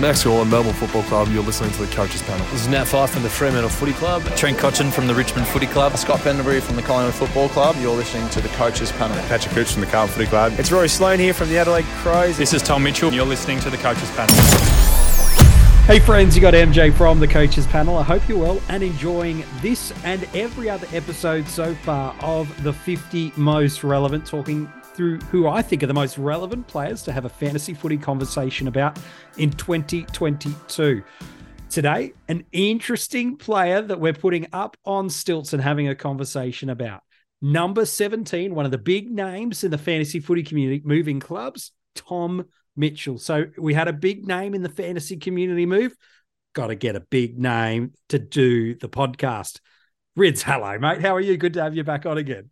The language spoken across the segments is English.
Max Gawn, Melbourne Football Club. You're listening to the Coaches Panel. This is Nat Fyfe from the Fremantle Footy Club. Trent Cotchin from the Richmond Footy Club. Scott Pendlebury from the Collingwood Football Club. You're listening to the Coaches Panel. Patrick Cooch from the Carlton Footy Club. It's Rory Sloane here from the Adelaide Crows. This is Tom Mitchell. You're listening to the Coaches Panel. Hey friends, you got MJ from the Coaches Panel. I hope you're well and enjoying this and every other episode so far of the 50 most relevant, talking through who I think are the most relevant players to have a fantasy footy conversation about in 2022. Today, an interesting player that we're putting up on stilts and having a conversation about. Number 17, one of the big names in the fantasy footy community, moving clubs, Tom Mitchell. So we had a big name in the fantasy community move. Got to get a big name to do the podcast. Rids, hello, mate. How are you? Good to have you back on again.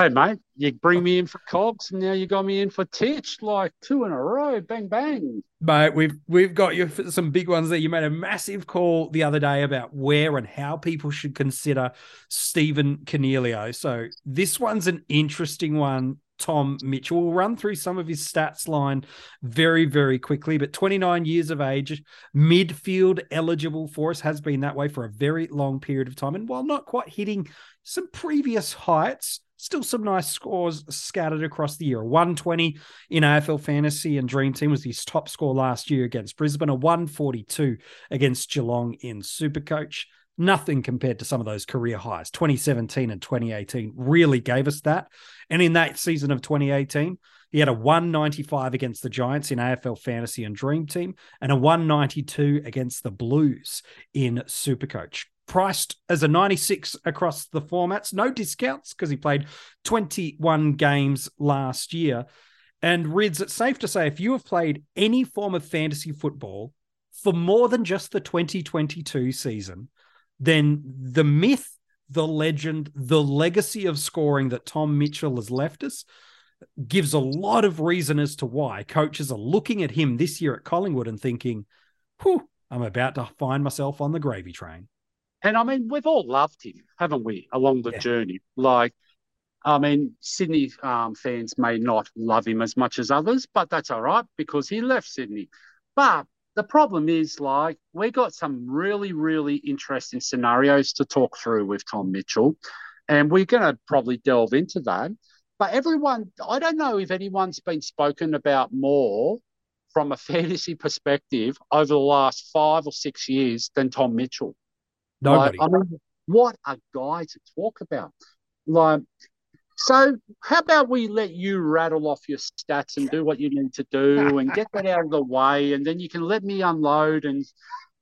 Hey, mate, you bring me in for Cogs, and now you got me in for Titch, like two in a row. Bang, bang. Mate, we've we've got you some big ones there. You made a massive call the other day about where and how people should consider Stephen Coniglio. So this one's an interesting one Tom Mitchell. We'll run through some of his stats line very, very quickly. But 29 years of age, midfield eligible for us, has been that way for a very long period of time. And while not quite hitting some previous heights, still some nice scores scattered across the year. A 120 in AFL Fantasy and Dream Team was his top score last year against Brisbane, a 142 against Geelong in Supercoach nothing compared to some of those career highs. 2017 and 2018 really gave us that. And in that season of 2018, he had a 195 against the Giants in AFL Fantasy and Dream Team and a 192 against the Blues in Supercoach. Priced as a 96 across the formats, no discounts because he played 21 games last year. And Rids, it's safe to say if you have played any form of fantasy football for more than just the 2022 season, then the myth, the legend, the legacy of scoring that Tom Mitchell has left us gives a lot of reason as to why coaches are looking at him this year at Collingwood and thinking, whew, I'm about to find myself on the gravy train. And I mean, we've all loved him, haven't we, along the yeah. journey? Like, I mean, Sydney um, fans may not love him as much as others, but that's all right because he left Sydney. But the problem is like we got some really really interesting scenarios to talk through with tom mitchell and we're going to probably delve into that but everyone i don't know if anyone's been spoken about more from a fantasy perspective over the last five or six years than tom mitchell Nobody. Like, I mean, what a guy to talk about like so, how about we let you rattle off your stats and do what you need to do and get that out of the way, and then you can let me unload. And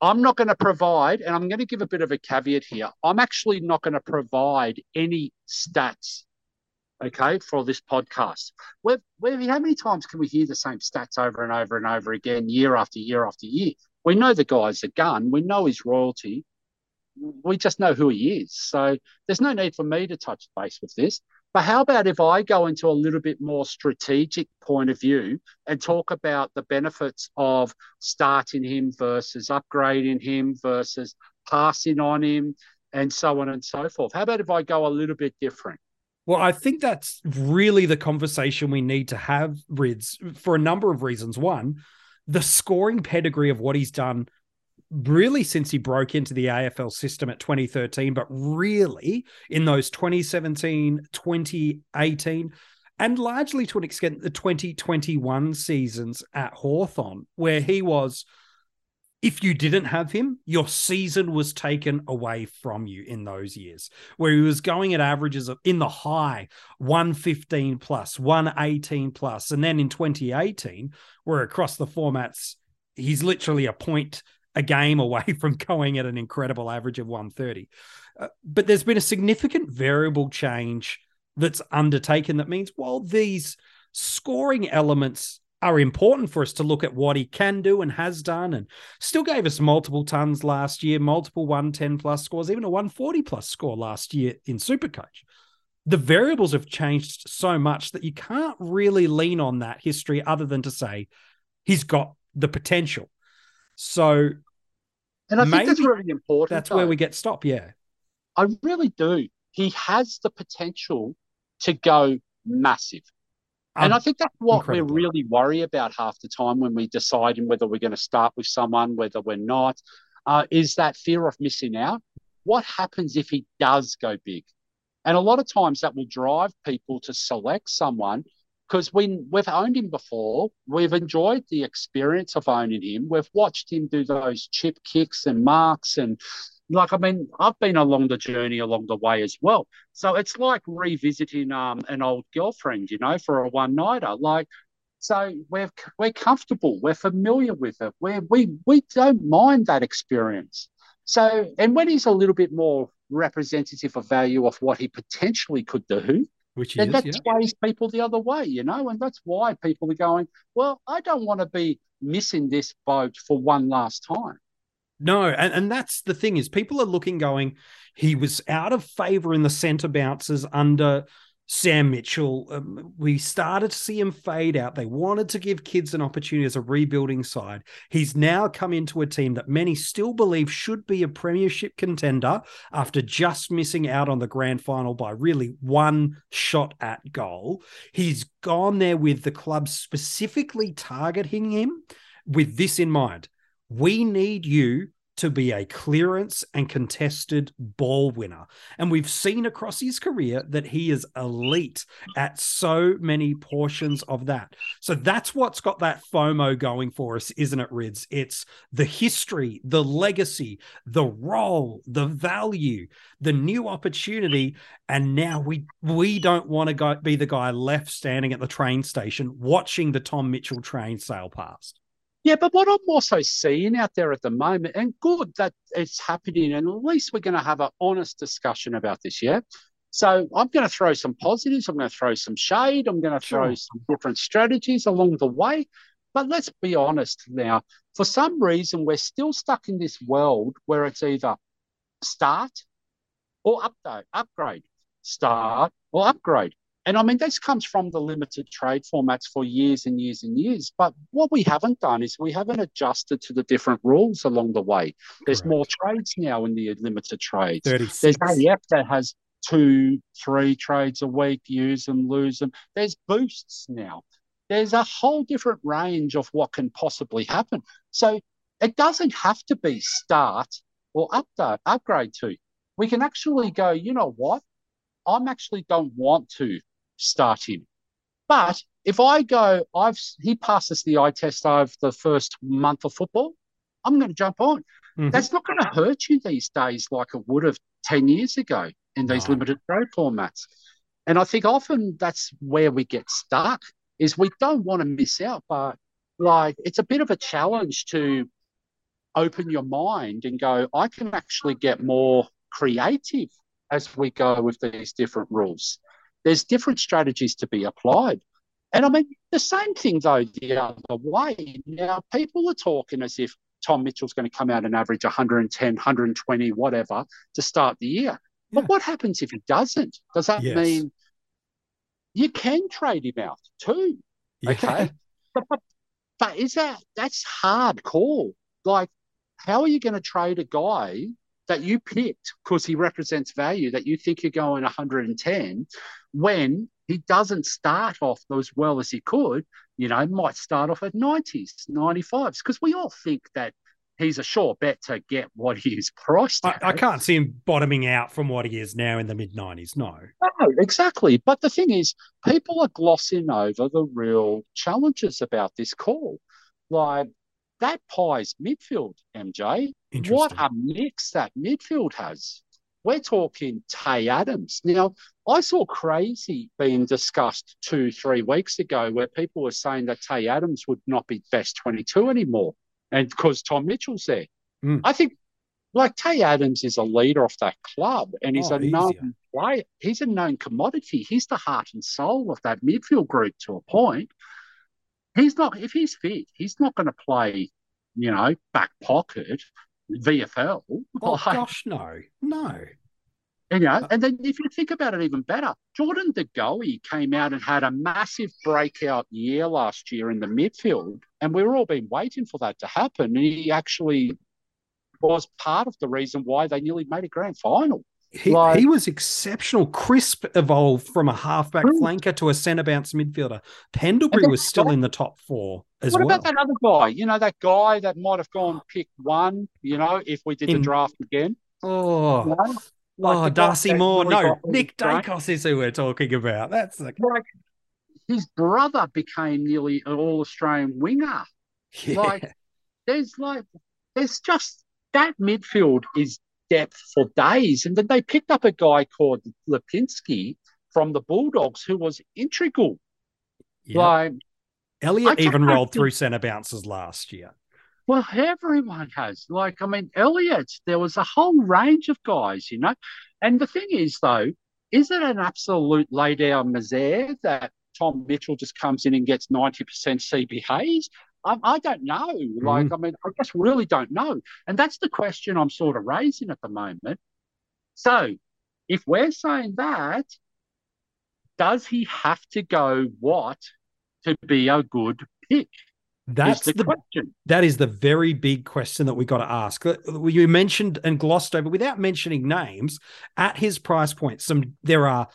I'm not going to provide, and I'm going to give a bit of a caveat here. I'm actually not going to provide any stats, okay, for this podcast. We've, we've, how many times can we hear the same stats over and over and over again, year after year after year? We know the guy's a gun. We know his royalty. We just know who he is. So there's no need for me to touch base with this. But how about if I go into a little bit more strategic point of view and talk about the benefits of starting him versus upgrading him versus passing on him and so on and so forth? How about if I go a little bit different? Well, I think that's really the conversation we need to have, Rids, for a number of reasons. One, the scoring pedigree of what he's done really since he broke into the AFL system at 2013, but really in those 2017, 2018, and largely to an extent the 2021 seasons at Hawthorn, where he was, if you didn't have him, your season was taken away from you in those years, where he was going at averages of in the high 115 plus, 118 plus. And then in 2018, where across the formats, he's literally a point a game away from going at an incredible average of 130. Uh, but there's been a significant variable change that's undertaken that means while these scoring elements are important for us to look at what he can do and has done and still gave us multiple tons last year multiple 110 plus scores even a 140 plus score last year in supercoach the variables have changed so much that you can't really lean on that history other than to say he's got the potential so and I think that's really important. That's though. where we get stopped. Yeah. I really do. He has the potential to go massive. and I think that's what incredible. we really worry about half the time when we're deciding whether we're going to start with someone, whether we're not, uh, is that fear of missing out. What happens if he does go big? And a lot of times that will drive people to select someone because when we've owned him before, we've enjoyed the experience of owning him. We've watched him do those chip kicks and marks and like I mean, I've been along the journey along the way as well. So it's like revisiting um an old girlfriend, you know, for a one nighter. Like, so we're we're comfortable, we're familiar with it, we we we don't mind that experience. So, and when he's a little bit more representative of value of what he potentially could do, which is that yeah. people the other way, you know, and that's why people are going, well, I don't want to be missing this boat for one last time. No, and, and that's the thing is people are looking going, he was out of favor in the centre bounces under Sam Mitchell. Um, we started to see him fade out. They wanted to give kids an opportunity as a rebuilding side. He's now come into a team that many still believe should be a premiership contender after just missing out on the grand final by really one shot at goal. He's gone there with the club specifically targeting him with this in mind we need you to be a clearance and contested ball winner. And we've seen across his career that he is elite at so many portions of that. So that's what's got that FOMO going for us, isn't it, Rids? It's the history, the legacy, the role, the value, the new opportunity. And now we we don't want to go be the guy left standing at the train station watching the Tom Mitchell train sail past. Yeah, but what I'm also seeing out there at the moment, and good that it's happening, and at least we're going to have an honest discussion about this, yeah? So I'm going to throw some positives, I'm going to throw some shade, I'm going to throw Sure. some different strategies along the way. But let's be honest now, for some reason, we're still stuck in this world where it's either start or update, upgrade, start or upgrade. And I mean, this comes from the limited trade formats for years and years and years. But what we haven't done is we haven't adjusted to the different rules along the way. There's Correct. more trades now in the limited trades. 36. There's AF that has two, three trades a week, use them, lose them. There's boosts now. There's a whole different range of what can possibly happen. So it doesn't have to be start or update, upgrade to. We can actually go, you know what? I'm actually don't want to start him. But if I go, I've he passes the eye test over the first month of football, I'm going to jump on. Mhm. That's not going to hurt you these days like it would have 10 years ago in these limited trade formats. And I think often that's where we get stuck is we don't want to miss out, but like it's a bit of a challenge to open your mind and go, I can actually get more creative as we go with these different rules. There's different strategies to be applied. And I mean, the same thing though, the other way. Now, people are talking as if Tom Mitchell's going to come out and average 110, 120, whatever to start the year. Yeah. But what happens if he doesn't? Does that Yes. mean you can trade him out too? Yeah. Okay. But, but, but is that that's hard call? Like, how are you going to trade a guy that you picked because he represents value that you think you're going 110 when he doesn't start off as well as he could? You know, might start off at 90s, 95s, because we all think that he's a sure bet to get what he is priced I, at. I can't see him bottoming out from what he is now in the mid 90s. No. No, exactly. But the thing is, people are glossing over the real challenges about this call. Like that pies midfield, MJ. What a mix that midfield has. We're talking Tay Adams. Now, I saw crazy being discussed two, three weeks ago where people were saying that Tay Adams would not be best 22 anymore. And because Tom Mitchell's there. Mm. I think like Tay Adams is a leader of that club and he's Oh, a known easier. player. He's a known commodity. He's the heart and soul of that midfield group to a point. He's not, if he's fit, he's not going to play, you know, back pocket VFL. Oh, Like, gosh, no. No. You know, uh, and then if you think about it even better, Jordan De Goey came out and had a massive breakout year last year in the midfield, and we've all been waiting for that to happen. And he actually was part of the reason why they nearly made a grand final. He, Like- he was exceptional. Crisp evolved from a halfback True. flanker to a centre bounce midfielder. Pendlebury was still in the top four as what well. about that other guy? You know, that guy that might have gone pick one, you know, if we did In- the draft again. Oh, You know? Oh, Darcy Moore. No, Nick. Daicos is who we're talking about. That's like, Like, his brother became nearly an all Australian winger. yeah. Like, there's like, there's just that midfield is depth for days. And then they picked up a guy called Lipinski from the Bulldogs who was integral. Yeah. Like, Elliot even rolled think- through centre bounces last year. Well, everyone has. Like, I mean, Elliot, there was a whole range of guys, you know. And the thing is, though, is it an absolute lay down misère that Tom Mitchell just comes in and gets 90% CBAs? I, I don't know. Mm-hmm. Like, I mean, I just really don't know. And that's the question I'm sort of raising at the moment. So, if we're saying that, does he have to go what to be a good pick? That's the, the question. That is the very big question that we got to ask. Uh, You mentioned and glossed over without mentioning names at his price point. Some there are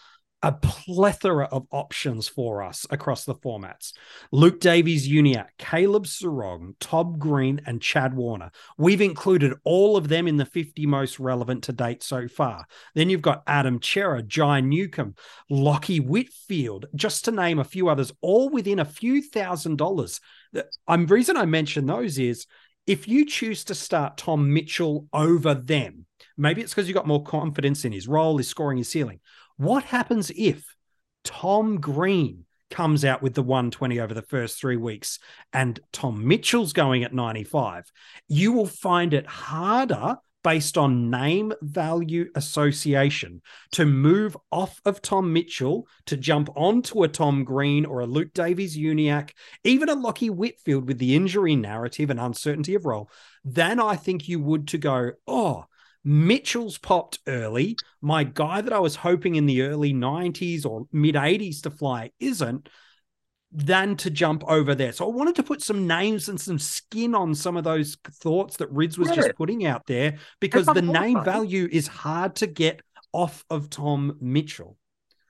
a plethora of options for us across the formats. Luke Davies-Uniacke, Caleb Serong, Todd Green, and Chad Warner. We've included all of them in the 50 most relevant to date so far. Then you've got Adam Cerra, Jai Newcombe, Lachie Whitfield, just to name a few others, all within a few thousand dollars. The um, reason I mention those is if you choose to start Tom Mitchell over them, maybe it's because you got more confidence in his role, his scoring, his ceiling. What happens if Tom Green comes out with the 120 over the first three weeks and Tom Mitchell's going at 95? You will find it harder based on name value association to move off of Tom Mitchell to jump onto a Tom Green or a Luke Davies-Uniacke, even a Lachie Whitfield with the injury narrative and uncertainty of role, than I think you would to go, oh, Mitchell's popped early. My guy that I was hoping in the early 90s or mid 80s to fly isn't, than to jump over there. So I wanted to put some names and some skin on some of those thoughts that Rids was Yeah. just putting out there because the name also- value is hard to get off of Tom Mitchell.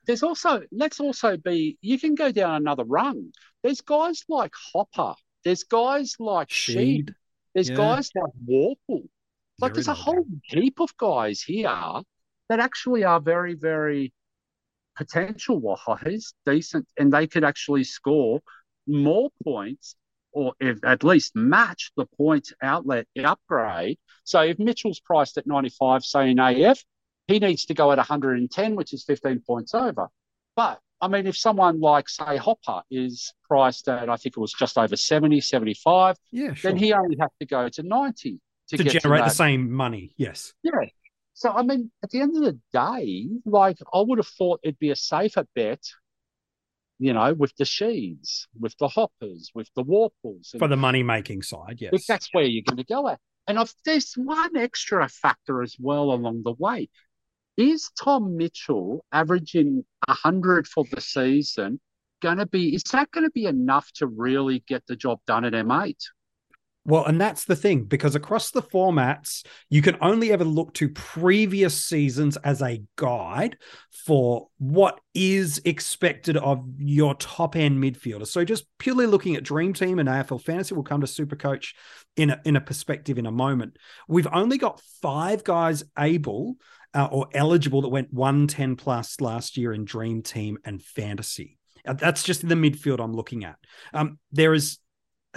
There's also let's also be you can go down another rung. There's guys like Hopper. There's guys like Sheed. Sheed. There's yeah. guys like Worpel. Like Very there's a whole heap of guys here that actually are very, very potential wahais, decent, and they could actually score more points or if at least match the points outlet upgrade. So if Mitchell's priced at 95, say in AF, he needs to go at 110, which is 15 points over. But I mean, if someone like, say, Hopper is priced at, I think it was just over 70, 75, Yeah, sure. then he only has to go to 90 to, to get generate to the same money. Yes. Yeah. So, I mean, at the end of the day, like, I would have thought it'd be a safer bet, you know, with the Sheeds, with the Hoppers, with the Worpels. For the money making side, yes. if that's where you're going to go at. And I've, there's one extra factor as well along the way. Is Tom Mitchell averaging 100 for the season going to be, is that going to be enough to really get the job done at M8? Well, and that's the thing because across the formats, you can only ever look to previous seasons as a guide for what is expected of your top end midfielder. So just purely looking at Dream Team and AFL Fantasy, we'll come to Supercoach in a, in a perspective in a moment. We've only got five guys able uh, or eligible that went 110 plus last year in Dream Team and Fantasy. Uh, That's just in the midfield I'm looking at. Um, there is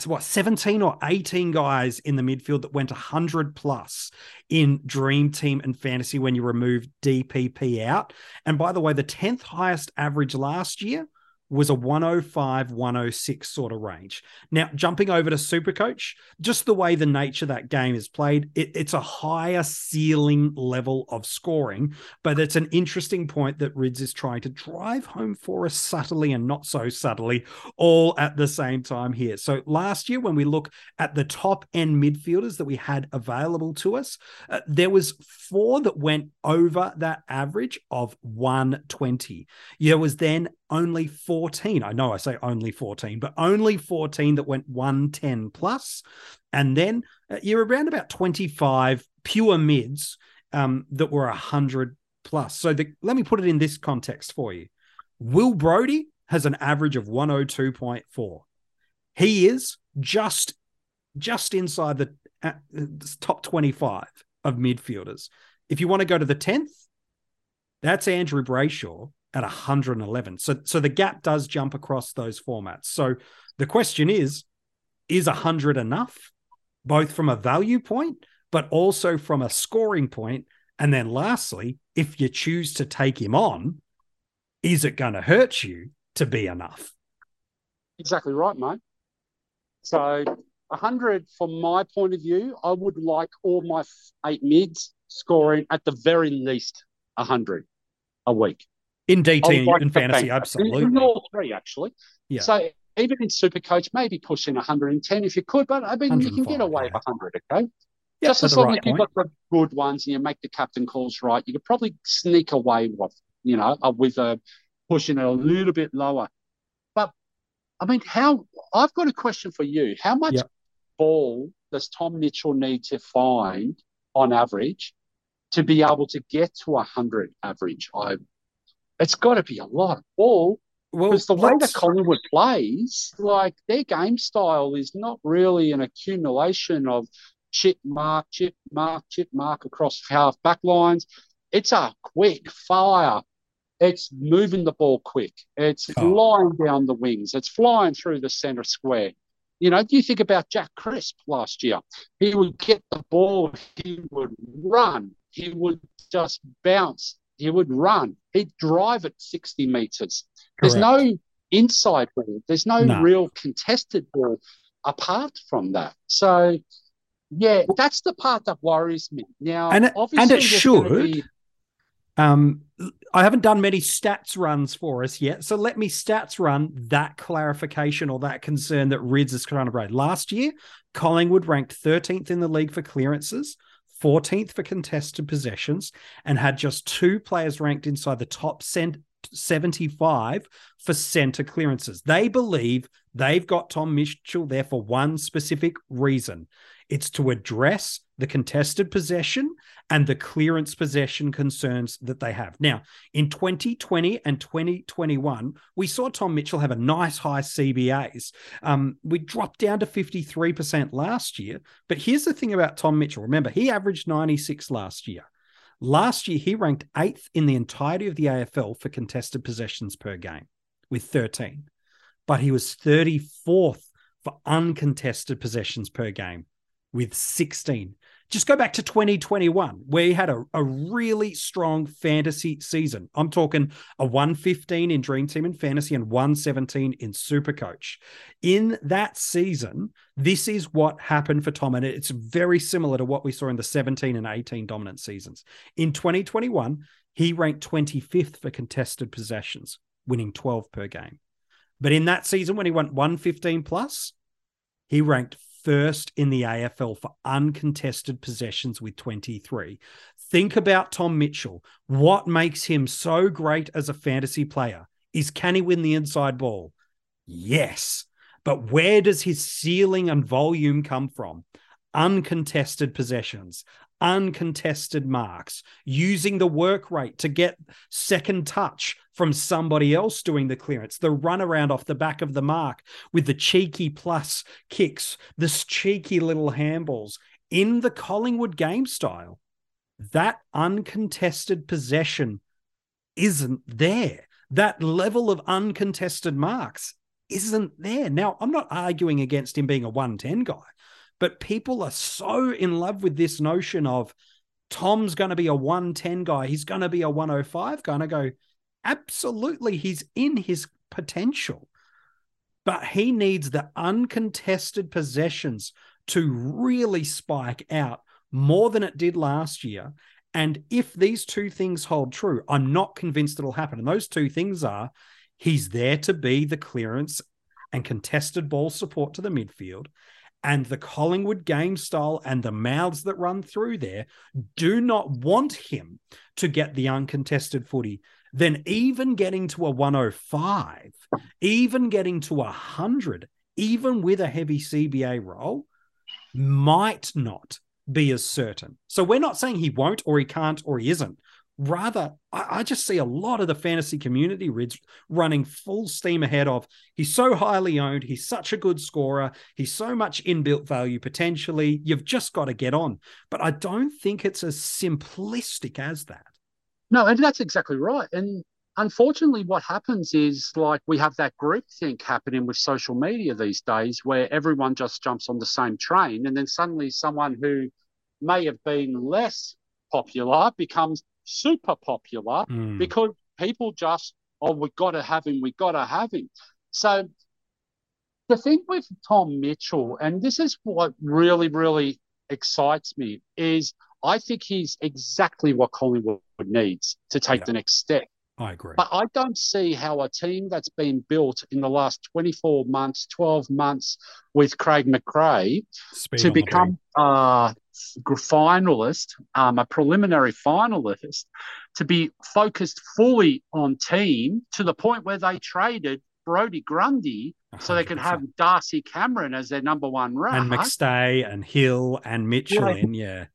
what 17 or 18 guys in the midfield that went 100 plus in dream team and fantasy when you remove dpp out. And by the way the 10th highest average last year was a 105 106 sort of range now jumping over to supercoach just the way the nature that game is played it, it's a higher ceiling level of scoring but it's an interesting point that rids is trying to drive home for us subtly and not so subtly all at the same time here. So last year, when we look at the top end midfielders that we had available to us, uh, there was four that went over that average of 120. There was then only 14. I know I say only 14, but only 14 that went 110 plus. And then uh, you're around about 25 pure mids um, that were 100 plus. So the, let me put it in this context for you. Will Brodie has an average of 102.4. He is just just inside the uh, top 25 of midfielders. If you want to go to the 10th, that's Andrew Brayshaw at 111. So so the gap does jump across those formats. So the question is is 100 enough both from a value point but also from a scoring point and then lastly if you choose to take him on is it going to hurt you to be enough exactly right mate so 100 from my point of view i would like all my eight mids scoring at the very least 100 a week in DT like and fantasy, absolutely. In, in, all three, actually. Yeah. So even in Super Coach, maybe pushing 110 if you could, but I mean, you can get away yeah. with 100, okay? Yep, Just as long right as you've got the good ones and you make the captain calls right, you could probably sneak away with, you know, with a pushing it a little bit lower. But I mean, how? I've got a question for you. How much yep. ball does Tom Mitchell need to find on average to be able to get to 100 average? I it's got to be a lot of ball. Well, because the way that Collingwood plays, like their game style is not really an accumulation of chip mark, chip mark, chip mark across half back lines. It's a quick fire. It's moving the ball quick. It's oh. flying down the wings. It's flying through the centre square. You know, do you think about Jack Crisp last year? He would get the ball, he would run, he would just bounce he would run. He'd drive at 60 meters. Correct. There's no inside ball. There's no, no, real contested ball apart from that. So, yeah, that's the part that worries me. Now, and, obviously, and it should. Be... Um, I haven't done many stats runs for us yet, so let me stats run that clarification or that concern that Rids is trying to raise. Last year, Collingwood ranked 13th in the league for clearances. 14th for contested possessions, and had just two players ranked inside the top 75 for center clearances. They believe they've got Tom Mitchell there for one specific reason it's to address the contested possession and the clearance possession concerns that they have. Now, in 2020 and 2021, we saw Tom Mitchell have a nice high CBAs. Um, we dropped down to 53% last year. But here's the thing about Tom Mitchell remember, he averaged 96 last year. Last year, he ranked eighth in the entirety of the AFL for contested possessions per game with 13, but he was 34th for uncontested possessions per game with 16. Just go back to 2021, where he had a, a really strong fantasy season. I'm talking a 115 in Dream Team and Fantasy and 117 in Super Coach. In that season, this is what happened for Tom. And it's very similar to what we saw in the 17 and 18 dominant seasons. In 2021, he ranked 25th for contested possessions, winning 12 per game. But in that season, when he went 115 plus, he ranked first in the AFL for uncontested possessions with 23. Think about Tom Mitchell. What makes him so great as a fantasy player is can he win the inside ball? Yes. But where does his ceiling and volume come from? Uncontested possessions, uncontested marks, using the work rate to get second touch from somebody else doing the clearance, the run around off the back of the mark with the cheeky plus kicks, this cheeky little handballs in the Collingwood game style. That uncontested possession isn't there. That level of uncontested marks isn't there. Now, I'm not arguing against him being a 110 guy. But people are so in love with this notion of Tom's going to be a 110 guy. He's going to be a 105 guy. And I go, absolutely, he's in his potential. But he needs the uncontested possessions to really spike out more than it did last year. And if these two things hold true, I'm not convinced it'll happen. And those two things are he's there to be the clearance and contested ball support to the midfield and the Collingwood game style and the mouths that run through there do not want him to get the uncontested footy, then even getting to a 105, even getting to a 100, even with a heavy CBA role, might not be as certain. So we're not saying he won't or he can't or he isn't. Rather, I, I, just see a lot of the fantasy community Rids running full steam ahead of. He's so highly owned. He's such a good scorer. He's so much inbuilt value potentially. You've just got to get on. But I don't think it's as simplistic as that. No, and that's exactly right. And unfortunately, what happens is like we have that group think happening with social media these days where everyone just jumps on the same train. And then suddenly someone who may have been less popular becomes super popular mm. because people just, oh, we've got to have him, we've got to have him. So the thing with Tom Mitchell, and this is what really, really excites me, is I think he's exactly what Collingwood needs to take yeah. the next step. I agree. But I don't see how a team that's been built in the last 24 months, 12 months with Craig McRae Speed to become a finalist, um, a preliminary finalist, to be focused fully on team to the point where they traded Brodie Grundy 100%. so they could have Darcy Cameron as their number one. And McStay and Hill and Mitchell yeah. in, yeah.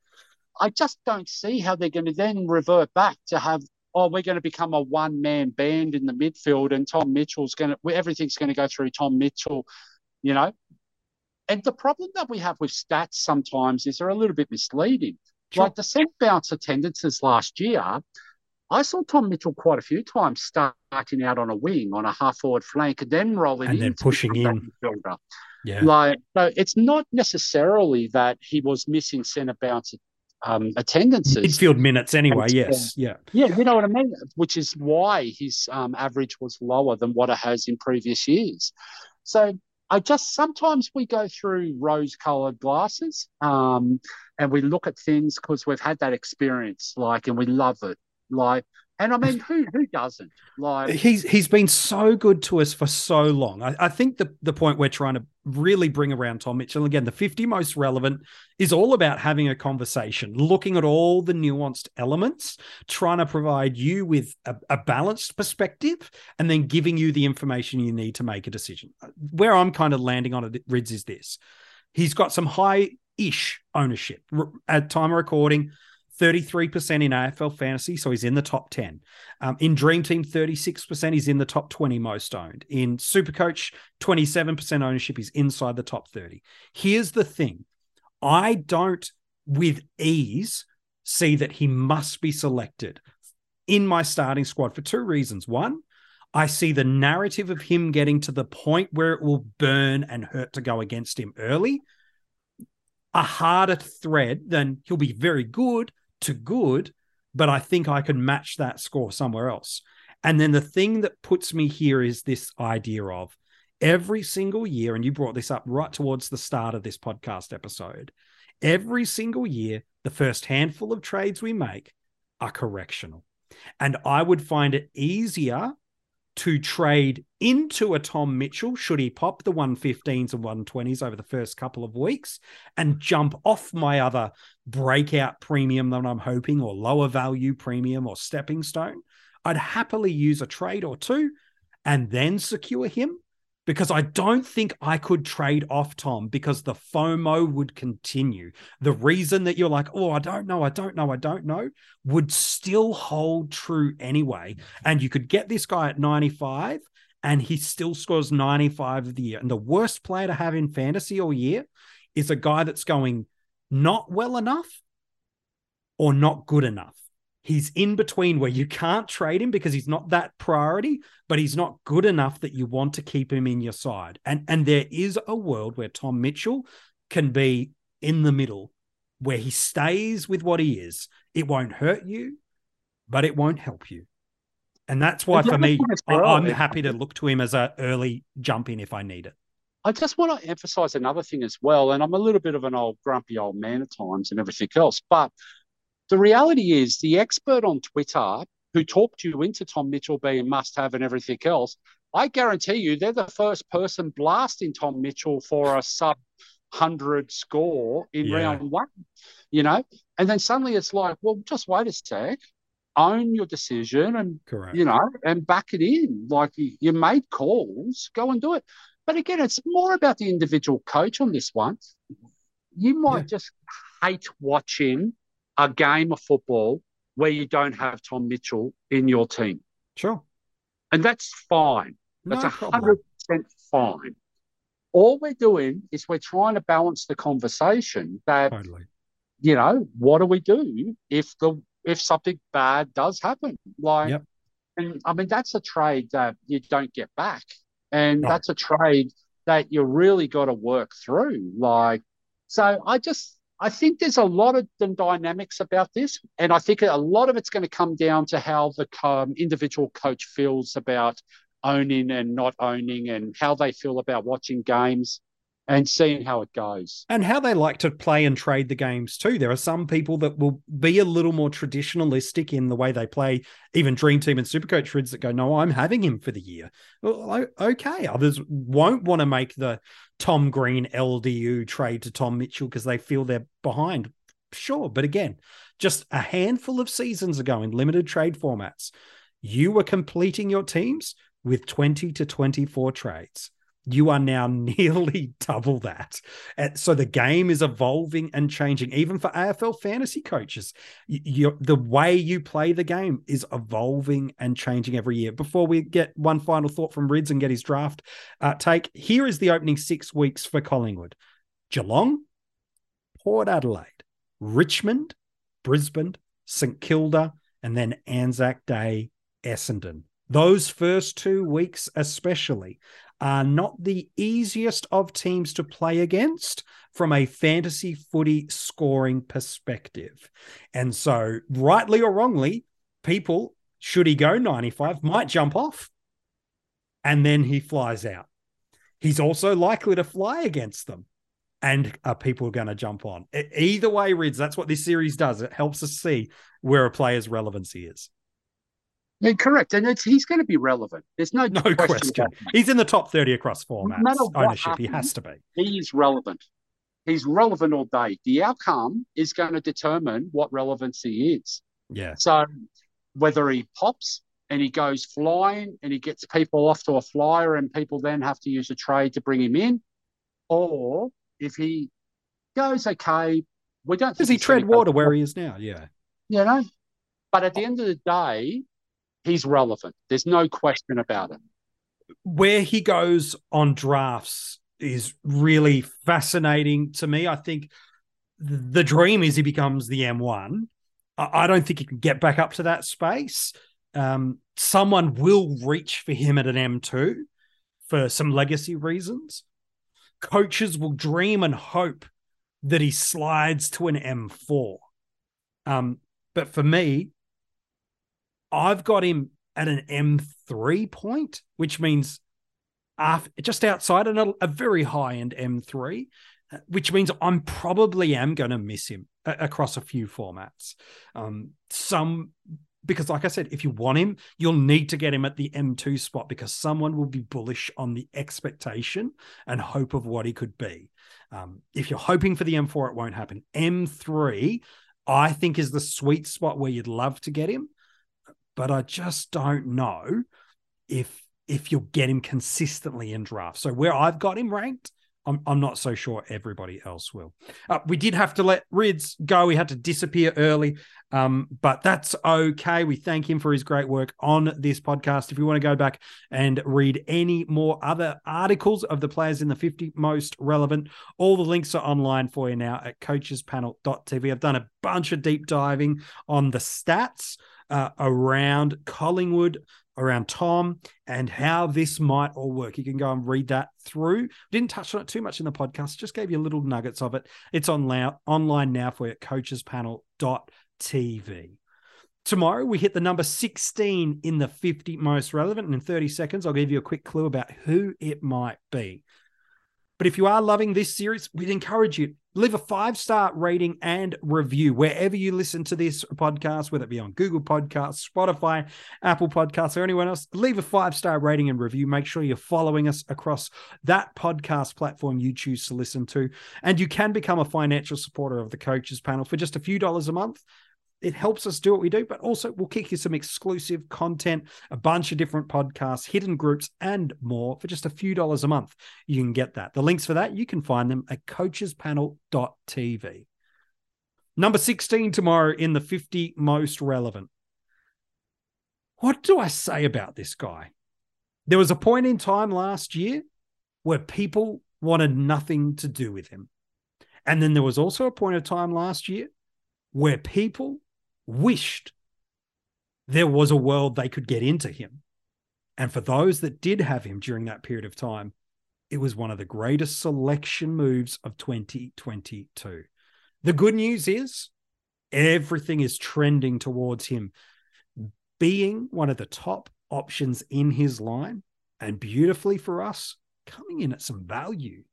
I just don't see how they're going to then revert back to have oh, we're going to become a one man band in the midfield and Tom Mitchell's going to, everything's going to go through Tom Mitchell, you know. And the problem that we have with stats sometimes is they're a little bit misleading. Sure. Like the set bounce attendances last year, I saw Tom Mitchell quite a few times starting out on a wing, on a half forward flank, and then rolling and then pushing in. Yeah. Like, so it's not necessarily that he was missing centre bounce um, attendances. Midfield minutes, anyway. And, yes, yeah, yeah. You know what I mean. Which is why his um, average was lower than what it has in previous years. So I just sometimes we go through rose-colored glasses, um, and we look at things because we've had that experience, like, and we love it. Like and I mean, who who doesn't? Like he's he's been so good to us for so long. I, I, think the the point we're trying to really bring around Tom Mitchell again, the 50 most relevant is all about having a conversation, looking at all the nuanced elements, trying to provide you with a, a balanced perspective, and then giving you the information you need to make a decision. Where I'm kind of landing on it, Rids, is this: he's got some high ish ownership at time of recording 33% in AFL fantasy, so he's in the top 10. Um, in Dream Team, 36%, he's in the top 20 most owned. In Supercoach, 27% ownership, he's inside the top 30. Here's the thing I don't, with ease, see that he must be selected in my starting squad for two reasons. One, I see the narrative of him getting to the point where it will burn and hurt to go against him early a harder thread than he'll be very good, to good, but I think I can match that score somewhere else. And then the thing that puts me here is this idea of every single year, and you brought this up right towards the start of this podcast episode. Every single year, the first handful of trades we make are correctional. And I would find it easier to trade into a Tom Mitchell should he pop the 115s and 120s over the first couple of weeks and jump off my other breakout premium that I'm hoping or lower value premium or stepping stone. I'd happily use a trade or two and then secure him because I don't think I could trade off Tom because the FOMO would continue. The reason that you're like, oh, I don't know, I don't know, I don't know, would still hold true anyway. And you could get this guy at 95 and he still scores 95 of the year. And the worst player to have in fantasy all year is a guy that's going not well enough or not good enough he's in between where you can't trade him because he's not that priority, but he's not good enough that you want to keep him in your side. And and there is a world where Tom Mitchell can be in the middle where he stays with what he is. It won't hurt you, but it won't help you. And that's why for me, I'm happy to look to him as an early jump in if I need it. I just want to emphasize another thing as well. And I'm a little bit of an old grumpy old man at times and everything else, but the reality is, the expert on Twitter who talked you into Tom Mitchell being must have and everything else, I guarantee you they're the first person blasting Tom Mitchell for a sub 100 score in yeah. round one, you know? And then suddenly it's like, well, just wait a sec, own your decision and, Correct. you know, and back it in. Like you, you made calls, go and do it. But again, it's more about the individual coach on this one. You might yeah. just hate watching a game of football where you don't have Tom Mitchell in your team. Sure. And that's fine. That's a hundred percent fine. All we're doing is we're trying to balance the conversation that Totally. you know, what do we do if the if something bad does happen? Like, Yep. and I mean, that's a trade that you don't get back, and No. that's a trade that you really got to work through. Like, so I just I think there's a lot of dynamics about this, and I think a lot of it's going to come down to how the um, individual coach feels about owning and not owning, and how they feel about watching games and seeing how it goes. and how they like to play and trade the games too. There are some people that will be a little more traditionalistic in the way they play, even Dream Team and Supercoach Rids that go, No, I'm having him for the year. Well, okay. Others won't want to make the Tom Green LDU trade to Tom Mitchell because they feel they're behind. Sure. But again, just a handful of seasons ago in limited trade formats, you were completing your teams with 20 to 24 trades. You are now nearly double that. So the game is evolving and changing, even for AFL fantasy coaches. You, the way you play the game is evolving and changing every year. Before we get one final thought from Rids and get his draft uh, take, here is the opening six weeks for Collingwood Geelong, Port Adelaide, Richmond, Brisbane, St Kilda, and then Anzac Day, Essendon. Those first two weeks, especially, are not the easiest of teams to play against from a fantasy footy scoring perspective. And so, rightly or wrongly, people, should he go 95, might jump off and then he flies out. He's also likely to fly against them. And are people going to jump on? Either way, Rids, that's what this series does. It helps us see where a player's relevancy is. Yeah, correct. And it's, he's going to be relevant. There's no, No question. question. He's in the top 30 across formats. what Ownership, he has to be. He's relevant. He's relevant all day. The outcome is going to determine what relevancy is. Yeah. So whether he pops and he goes flying and he gets people off to a flyer and people then have to use a trade to bring him in, or if he goes okay, we don't. Does think he tread water where he is now? Yeah. You know, but at the end of the day, he's relevant. There's no question about it. Where he goes on drafts is really fascinating to me. I think the dream is he becomes the M1. I don't think he can get back up to that space. Um, someone will reach for him at an M2 for some legacy reasons. Coaches will dream and hope that he slides to an M4. Um, but for me, I've got him at an M3 point, which means after, just outside a, a very high end M3, uh, which means I'm probably am going to miss him a- across a few formats. Um, some because, like I said, if you want him, you'll need to get him at the M2 spot because someone will be bullish on the expectation and hope of what he could be. Um, if you're hoping for the M4, it won't happen. M3, I think, is the sweet spot where you'd love to get him, but I just don't know if if you'll get him consistently in draft. So where I've got him ranked, I'm, I'm not so sure everybody else will. Uh, we did have to let Rids go. He had to disappear early, um, but that's okay. We thank him for his great work on this podcast. If you want to go back and read any more other articles of the players in the 50 most relevant, all the links are online for you now at coachespanel.tv. I've done a bunch of deep diving on the stats uh, around Collingwood, around Tom, and how this might all work. You can go and read that through. Didn't touch on it too much in the podcast, just gave you little nuggets of it. It's on now, online now for you at coachespanel.tv. Tomorrow, we hit the number 16 in the 50 most relevant. And in 30 seconds, I'll give you a quick clue about who it might be. But if you are loving this series, we'd encourage you leave a five star rating and review wherever you listen to this podcast, whether it be on Google Podcasts, Spotify, Apple Podcasts, or anyone else. Leave a five star rating and review. Make sure you're following us across that podcast platform you choose to listen to. And you can become a financial supporter of the coaches panel for just a few dollars a month it helps us do what we do, but also we'll kick you some exclusive content, a bunch of different podcasts, hidden groups, and more for just a few dollars a month. You can get that. The links for that, you can find them at coachespanel.tv. Number 16 tomorrow in the 50 most relevant. What do I say about this guy? There was a point in time last year where people wanted nothing to do with him. And then there was also a point of time last year where people wished there was a world they could get into him. And for those that did have him during that period of time, it was one of the greatest selection moves of 2022. The good news is everything is trending towards him being one of the top options in his line and beautifully for us, coming in at some value.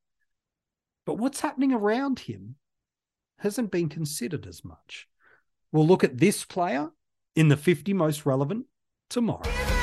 But what's happening around him hasn't been considered as much. We'll look at this player in the 50 most relevant tomorrow.